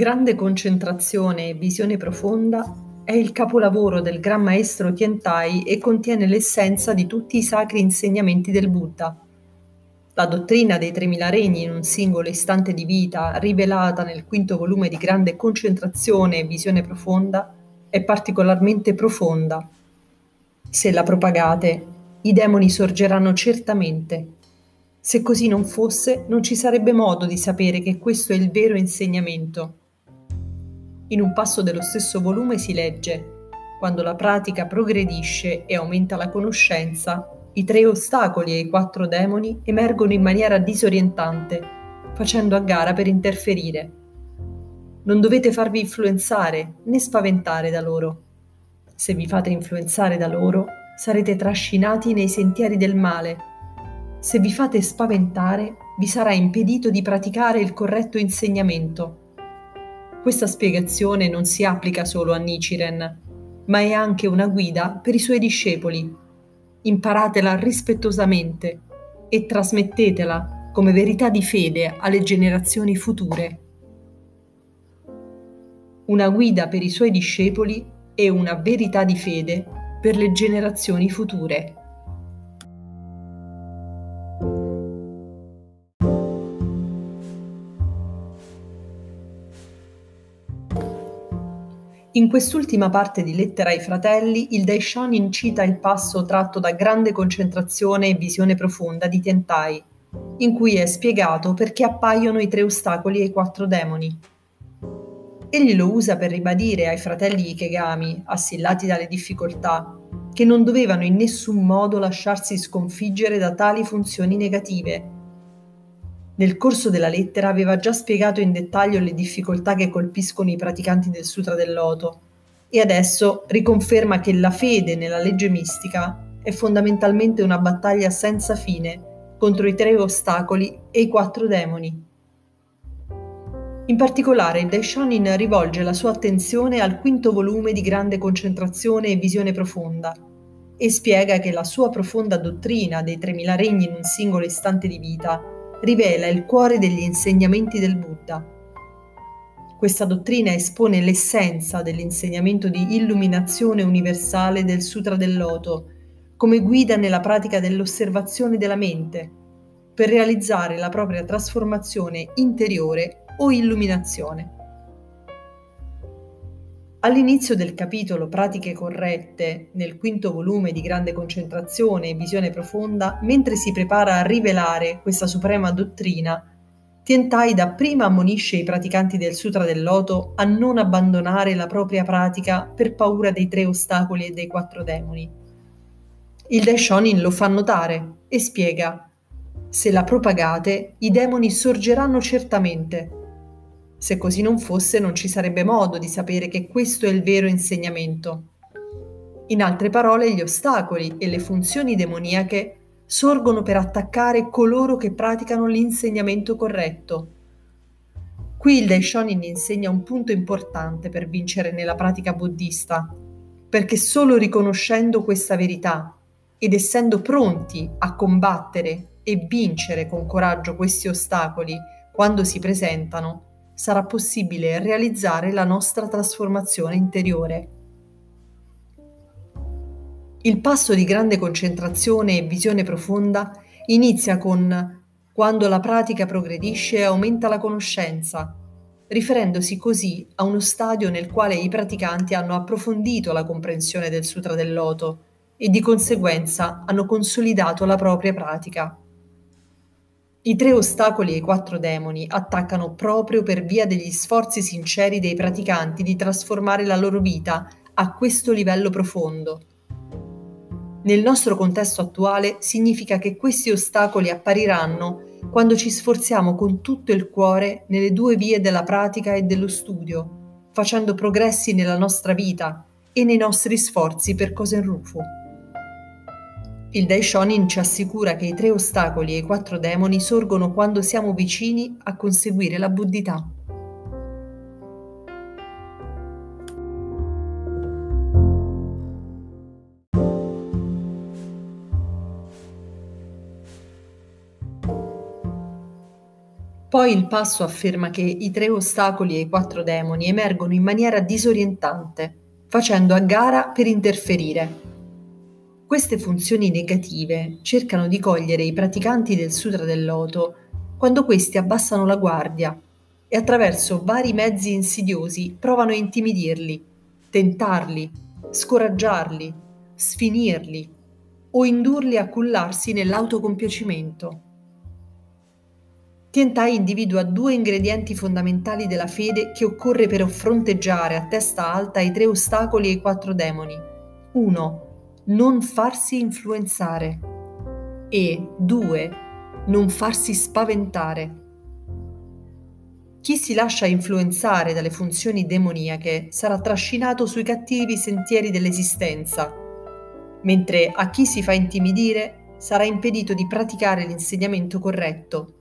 Grande concentrazione e visione profonda è il capolavoro del Gran Maestro Tiantai e contiene l'essenza di tutti i sacri insegnamenti del Buddha. La dottrina dei 3000 regni in un singolo istante di vita, rivelata nel quinto volume di Grande concentrazione e visione profonda, è particolarmente profonda. Se la propagate, i demoni sorgeranno certamente. Se così non fosse, non ci sarebbe modo di sapere che questo è il vero insegnamento. In un passo dello stesso volume si legge quando la pratica progredisce e aumenta la conoscenza, i tre ostacoli e i quattro demoni emergono in maniera disorientante, facendo a gara per interferire. Non dovete farvi influenzare né spaventare da loro. Se vi fate influenzare da loro, sarete trascinati nei sentieri del male. Se vi fate spaventare, vi sarà impedito di praticare il corretto insegnamento questa spiegazione non si applica solo a Nichiren, ma è anche una guida per i suoi discepoli. Imparatela rispettosamente e trasmettetela come verità di fede alle generazioni future. Una guida per i suoi discepoli e una verità di fede per le generazioni future. In quest'ultima parte di Lettera ai fratelli, il Daishonin cita il passo tratto da Grande concentrazione e visione profonda di Tentai, in cui è spiegato perché appaiono i tre ostacoli e i quattro demoni. Egli lo usa per ribadire ai fratelli Ikegami, assillati dalle difficoltà, che non dovevano in nessun modo lasciarsi sconfiggere da tali funzioni negative nel corso della lettera aveva già spiegato in dettaglio le difficoltà che colpiscono i praticanti del Sutra del Loto e adesso riconferma che la fede nella legge mistica è fondamentalmente una battaglia senza fine contro i tre ostacoli e i quattro demoni. In particolare Daishonin rivolge la sua attenzione al quinto volume di grande concentrazione e visione profonda e spiega che la sua profonda dottrina dei 3000 regni in un singolo istante di vita rivela il cuore degli insegnamenti del Buddha. Questa dottrina espone l'essenza dell'insegnamento di illuminazione universale del Sutra del Loto come guida nella pratica dell'osservazione della mente per realizzare la propria trasformazione interiore o illuminazione. All'inizio del capitolo Pratiche corrette, nel quinto volume di grande concentrazione e visione profonda, mentre si prepara a rivelare questa suprema dottrina, Tientai dapprima ammonisce i praticanti del Sutra del Loto a non abbandonare la propria pratica per paura dei tre ostacoli e dei quattro demoni. Il Daishonin lo fa notare e spiega: Se la propagate, i demoni sorgeranno certamente se così non fosse, non ci sarebbe modo di sapere che questo è il vero insegnamento. In altre parole, gli ostacoli e le funzioni demoniache sorgono per attaccare coloro che praticano l'insegnamento corretto. Qui il Daishonin insegna un punto importante per vincere nella pratica buddista, perché solo riconoscendo questa verità ed essendo pronti a combattere e vincere con coraggio questi ostacoli quando si presentano, sarà possibile realizzare la nostra trasformazione interiore. Il passo di grande concentrazione e visione profonda inizia con quando la pratica progredisce aumenta la conoscenza, riferendosi così a uno stadio nel quale i praticanti hanno approfondito la comprensione del Sutra del Loto e di conseguenza hanno consolidato la propria pratica. I tre ostacoli e i quattro demoni attaccano proprio per via degli sforzi sinceri dei praticanti di trasformare la loro vita a questo livello profondo. Nel nostro contesto attuale significa che questi ostacoli appariranno quando ci sforziamo con tutto il cuore nelle due vie della pratica e dello studio, facendo progressi nella nostra vita e nei nostri sforzi per Kosen Rufu. Il Daishonin ci assicura che i tre ostacoli e i quattro demoni sorgono quando siamo vicini a conseguire la buddhità. Poi il passo afferma che i tre ostacoli e i quattro demoni emergono in maniera disorientante, facendo a gara per interferire. Queste funzioni negative cercano di cogliere i praticanti del Sutra del Loto quando questi abbassano la guardia e attraverso vari mezzi insidiosi provano a intimidirli, tentarli, scoraggiarli, sfinirli o indurli a cullarsi nell'autocompiacimento. Tientai individua due ingredienti fondamentali della fede che occorre per fronteggiare a testa alta i tre ostacoli e i quattro demoni. 1. Non farsi influenzare. E 2. Non farsi spaventare. Chi si lascia influenzare dalle funzioni demoniache sarà trascinato sui cattivi sentieri dell'esistenza, mentre a chi si fa intimidire sarà impedito di praticare l'insegnamento corretto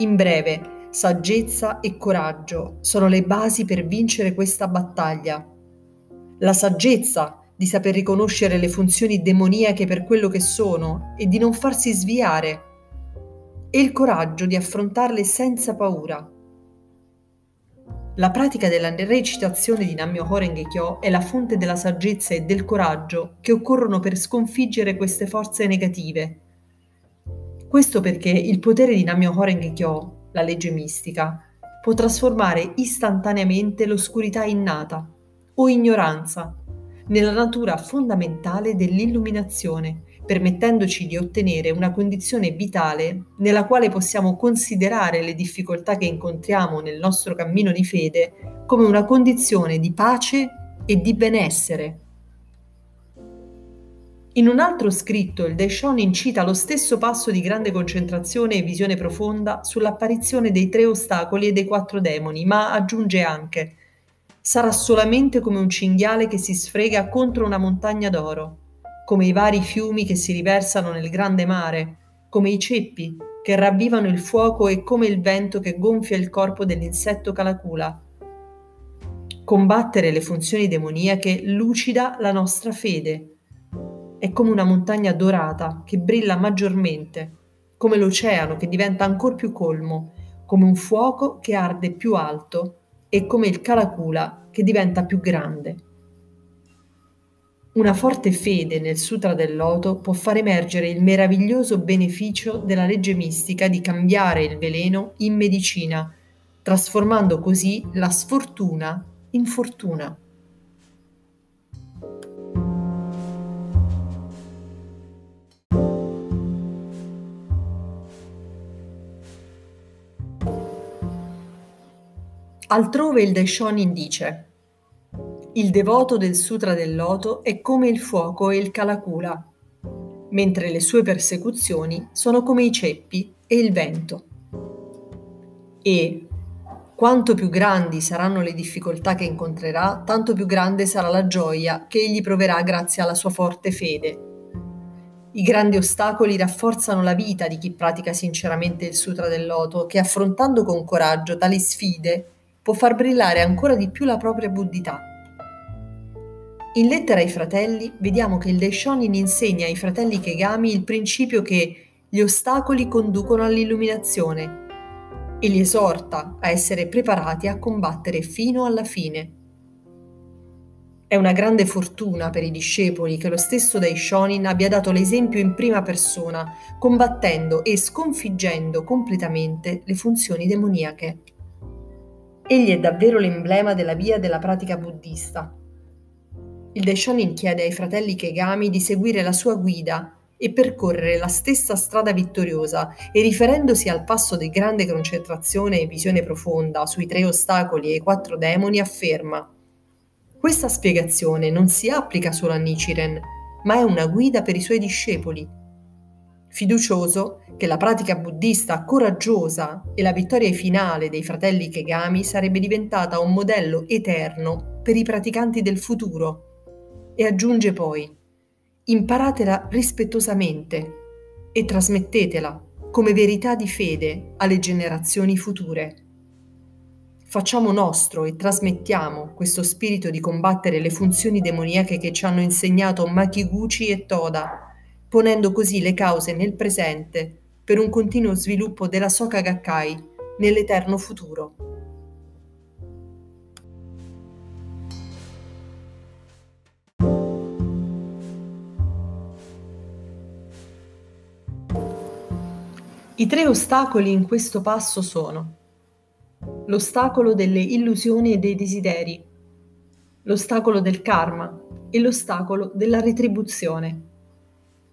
in breve, saggezza e coraggio sono le basi per vincere questa battaglia. La saggezza di saper riconoscere le funzioni demoniache per quello che sono e di non farsi sviare, e il coraggio di affrontarle senza paura. La pratica della recitazione di Nammyo Horenge Kyo è la fonte della saggezza e del coraggio che occorrono per sconfiggere queste forze negative questo perché il potere di Nammyo Horeng Kyo, la legge mistica, può trasformare istantaneamente l'oscurità innata o ignoranza nella natura fondamentale dell'illuminazione, permettendoci di ottenere una condizione vitale nella quale possiamo considerare le difficoltà che incontriamo nel nostro cammino di fede come una condizione di pace e di benessere. In un altro scritto il Daishonin cita lo stesso passo di grande concentrazione e visione profonda sull'apparizione dei tre ostacoli e dei quattro demoni, ma aggiunge anche sarà solamente come un cinghiale che si sfrega contro una montagna d'oro, come i vari fiumi che si riversano nel grande mare, come i ceppi che ravvivano il fuoco e come il vento che gonfia il corpo dell'insetto calacula. Combattere le funzioni demoniache lucida la nostra fede è come una montagna dorata che brilla maggiormente, come l'oceano che diventa ancora più colmo, come un fuoco che arde più alto e come il calacula che diventa più grande. Una forte fede nel Sutra del Loto può far emergere il meraviglioso beneficio della legge mistica di cambiare il veleno in medicina, trasformando così la sfortuna in fortuna. Altrove il Daishonin dice il devoto del Sutra del Loto è come il fuoco e il Kalakula, mentre le sue persecuzioni sono come i ceppi e il vento. E quanto più grandi saranno le difficoltà che incontrerà, tanto più grande sarà la gioia che egli proverà grazie alla sua forte fede. I grandi ostacoli rafforzano la vita di chi pratica sinceramente il Sutra del Loto, che affrontando con coraggio tali sfide può far brillare ancora di più la propria buddhità. In Lettera ai fratelli vediamo che il Daishonin insegna ai fratelli Kegami il principio che gli ostacoli conducono all'illuminazione e li esorta a essere preparati a combattere fino alla fine. È una grande fortuna per i discepoli che lo stesso Daishonin abbia dato l'esempio in prima persona, combattendo e sconfiggendo completamente le funzioni demoniache. Egli è davvero l'emblema della via della pratica buddista. Il Daishonin chiede ai fratelli Kegami di seguire la sua guida e percorrere la stessa strada vittoriosa e riferendosi al passo di grande concentrazione e visione profonda sui tre ostacoli e i quattro demoni afferma questa spiegazione non si applica solo a Nichiren, ma è una guida per i suoi discepoli fiducioso che la pratica buddista coraggiosa e la vittoria finale dei fratelli Kegami sarebbe diventata un modello eterno per i praticanti del futuro. E aggiunge poi, imparatela rispettosamente e trasmettetela come verità di fede alle generazioni future. Facciamo nostro e trasmettiamo questo spirito di combattere le funzioni demoniache che ci hanno insegnato Makiguchi e Toda ponendo così le cause nel presente per un continuo sviluppo della Soka Gakkai nell'eterno futuro. I tre ostacoli in questo passo sono l'ostacolo delle illusioni e dei desideri, l'ostacolo del karma e l'ostacolo della retribuzione.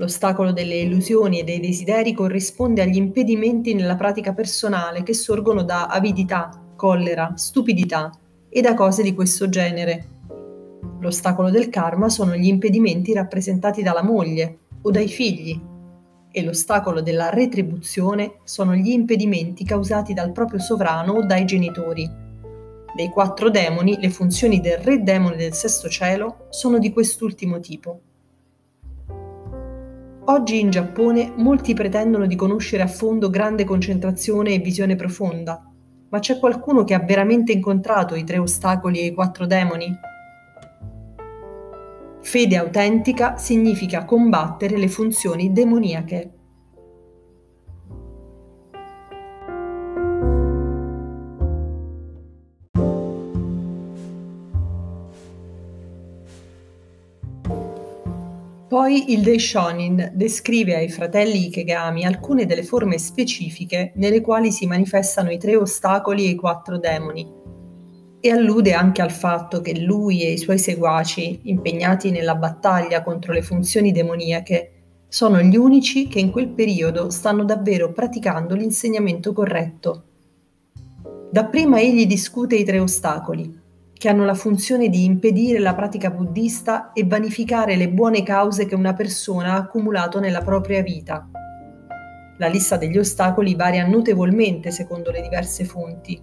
L'ostacolo delle illusioni e dei desideri corrisponde agli impedimenti nella pratica personale che sorgono da avidità, collera, stupidità e da cose di questo genere. L'ostacolo del karma sono gli impedimenti rappresentati dalla moglie o dai figli e l'ostacolo della retribuzione sono gli impedimenti causati dal proprio sovrano o dai genitori. Dei quattro demoni, le funzioni del re demone del sesto cielo sono di quest'ultimo tipo. Oggi in Giappone molti pretendono di conoscere a fondo grande concentrazione e visione profonda, ma c'è qualcuno che ha veramente incontrato i tre ostacoli e i quattro demoni? Fede autentica significa combattere le funzioni demoniache. Poi il Daishonin descrive ai fratelli Ikegami alcune delle forme specifiche nelle quali si manifestano i tre ostacoli e i quattro demoni, e allude anche al fatto che lui e i suoi seguaci, impegnati nella battaglia contro le funzioni demoniache, sono gli unici che in quel periodo stanno davvero praticando l'insegnamento corretto. Dapprima egli discute i tre ostacoli, che hanno la funzione di impedire la pratica buddista e vanificare le buone cause che una persona ha accumulato nella propria vita. La lista degli ostacoli varia notevolmente secondo le diverse fonti.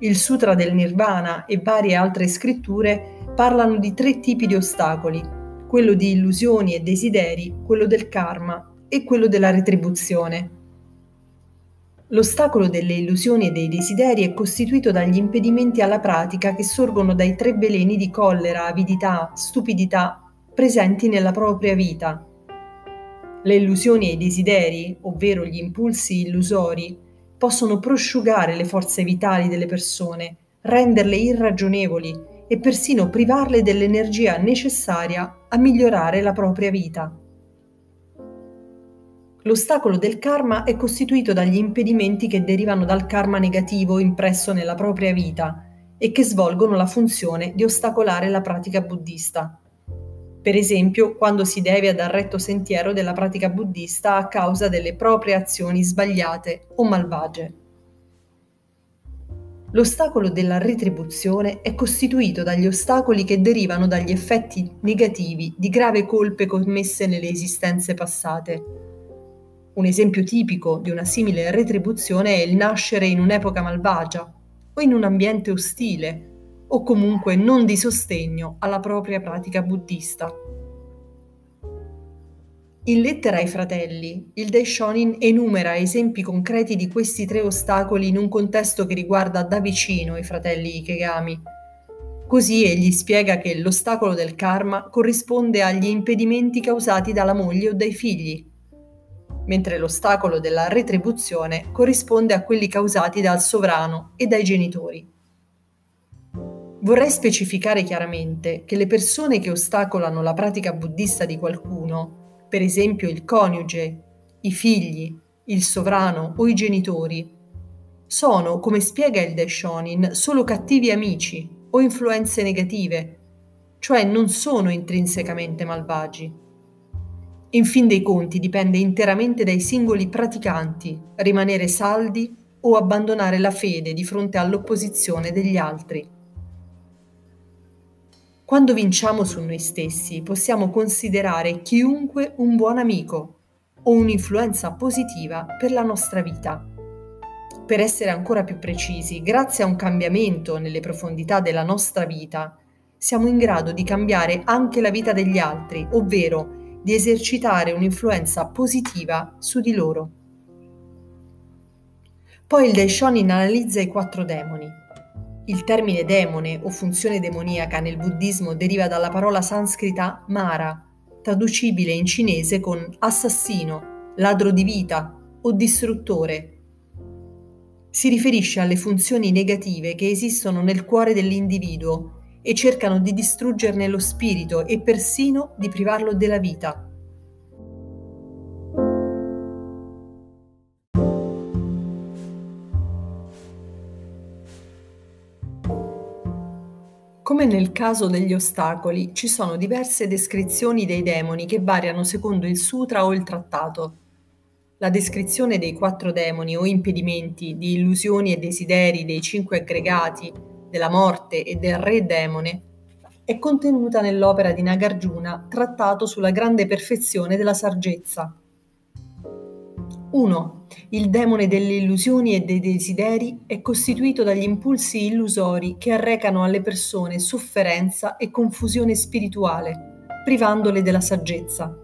Il Sutra del Nirvana e varie altre scritture parlano di tre tipi di ostacoli, quello di illusioni e desideri, quello del karma e quello della retribuzione. L'ostacolo delle illusioni e dei desideri è costituito dagli impedimenti alla pratica che sorgono dai tre veleni di collera, avidità, stupidità presenti nella propria vita. Le illusioni e i desideri, ovvero gli impulsi illusori, possono prosciugare le forze vitali delle persone, renderle irragionevoli e persino privarle dell'energia necessaria a migliorare la propria vita. L'ostacolo del karma è costituito dagli impedimenti che derivano dal karma negativo impresso nella propria vita e che svolgono la funzione di ostacolare la pratica buddista. Per esempio, quando si devia dal retto sentiero della pratica buddista a causa delle proprie azioni sbagliate o malvagie. L'ostacolo della retribuzione è costituito dagli ostacoli che derivano dagli effetti negativi di grave colpe commesse nelle esistenze passate un esempio tipico di una simile retribuzione è il nascere in un'epoca malvagia o in un ambiente ostile o comunque non di sostegno alla propria pratica buddista. In lettera ai fratelli, il Daishonin enumera esempi concreti di questi tre ostacoli in un contesto che riguarda da vicino i fratelli Ikegami. Così egli spiega che l'ostacolo del karma corrisponde agli impedimenti causati dalla moglie o dai figli, mentre l'ostacolo della retribuzione corrisponde a quelli causati dal sovrano e dai genitori. Vorrei specificare chiaramente che le persone che ostacolano la pratica buddista di qualcuno, per esempio il coniuge, i figli, il sovrano o i genitori, sono, come spiega il Daishonin, solo cattivi amici o influenze negative, cioè non sono intrinsecamente malvagi. In fin dei conti dipende interamente dai singoli praticanti rimanere saldi o abbandonare la fede di fronte all'opposizione degli altri. Quando vinciamo su noi stessi possiamo considerare chiunque un buon amico o un'influenza positiva per la nostra vita. Per essere ancora più precisi, grazie a un cambiamento nelle profondità della nostra vita, siamo in grado di cambiare anche la vita degli altri, ovvero di esercitare un'influenza positiva su di loro. Poi il Daishonin analizza i quattro demoni. Il termine demone o funzione demoniaca nel buddismo deriva dalla parola sanscrita mara, traducibile in cinese con assassino, ladro di vita o distruttore. Si riferisce alle funzioni negative che esistono nel cuore dell'individuo e cercano di distruggerne lo spirito e persino di privarlo della vita. Come nel caso degli ostacoli, ci sono diverse descrizioni dei demoni che variano secondo il sutra o il trattato. La descrizione dei quattro demoni o impedimenti, di illusioni e desideri dei cinque aggregati, della morte e del re demone è contenuta nell'opera di Nagarjuna trattato sulla grande perfezione della saggezza. 1. Il demone delle illusioni e dei desideri è costituito dagli impulsi illusori che arrecano alle persone sofferenza e confusione spirituale, privandole della saggezza.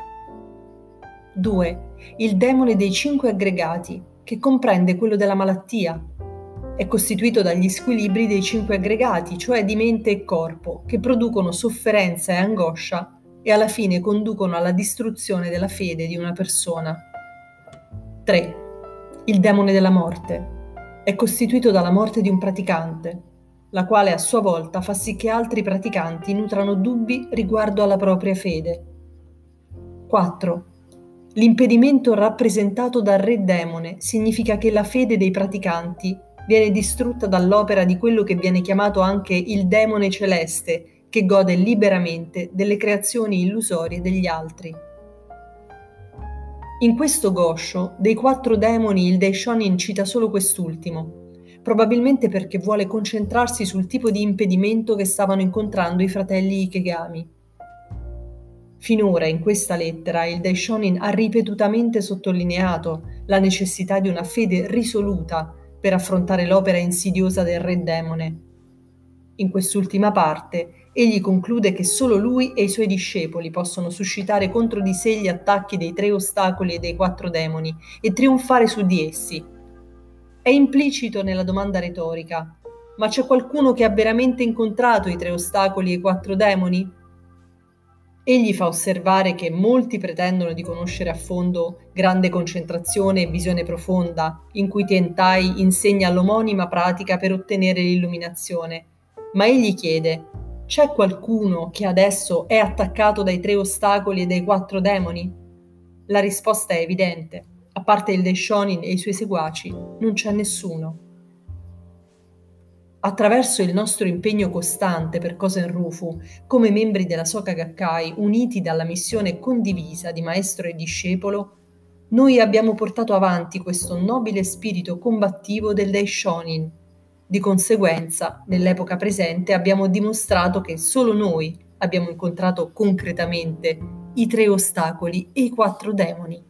2. Il demone dei cinque aggregati, che comprende quello della malattia. È costituito dagli squilibri dei cinque aggregati, cioè di mente e corpo, che producono sofferenza e angoscia e alla fine conducono alla distruzione della fede di una persona. 3. Il demone della morte è costituito dalla morte di un praticante, la quale a sua volta fa sì che altri praticanti nutrano dubbi riguardo alla propria fede. 4. L'impedimento rappresentato dal re demone significa che la fede dei praticanti viene distrutta dall'opera di quello che viene chiamato anche il demone celeste, che gode liberamente delle creazioni illusorie degli altri. In questo goscio, dei quattro demoni il Daishonin cita solo quest'ultimo, probabilmente perché vuole concentrarsi sul tipo di impedimento che stavano incontrando i fratelli Ikegami. Finora in questa lettera il Daishonin ha ripetutamente sottolineato la necessità di una fede risoluta per affrontare l'opera insidiosa del re demone. In quest'ultima parte Egli conclude che solo lui e i suoi discepoli possono suscitare contro di sé gli attacchi dei tre ostacoli e dei quattro demoni e trionfare su di essi. È implicito nella domanda retorica, ma c'è qualcuno che ha veramente incontrato i tre ostacoli e i quattro demoni? Egli fa osservare che molti pretendono di conoscere a fondo grande concentrazione e visione profonda, in cui Tientai insegna l'omonima pratica per ottenere l'illuminazione, ma egli chiede c'è qualcuno che adesso è attaccato dai tre ostacoli e dai quattro demoni? La risposta è evidente. A parte il Daishonin e i suoi seguaci, non c'è nessuno. Attraverso il nostro impegno costante per Kosen Rufu, come membri della Soka Gakkai uniti dalla missione condivisa di maestro e discepolo, noi abbiamo portato avanti questo nobile spirito combattivo del Daishonin di conseguenza, nell'epoca presente abbiamo dimostrato che solo noi abbiamo incontrato concretamente i tre ostacoli e i quattro demoni.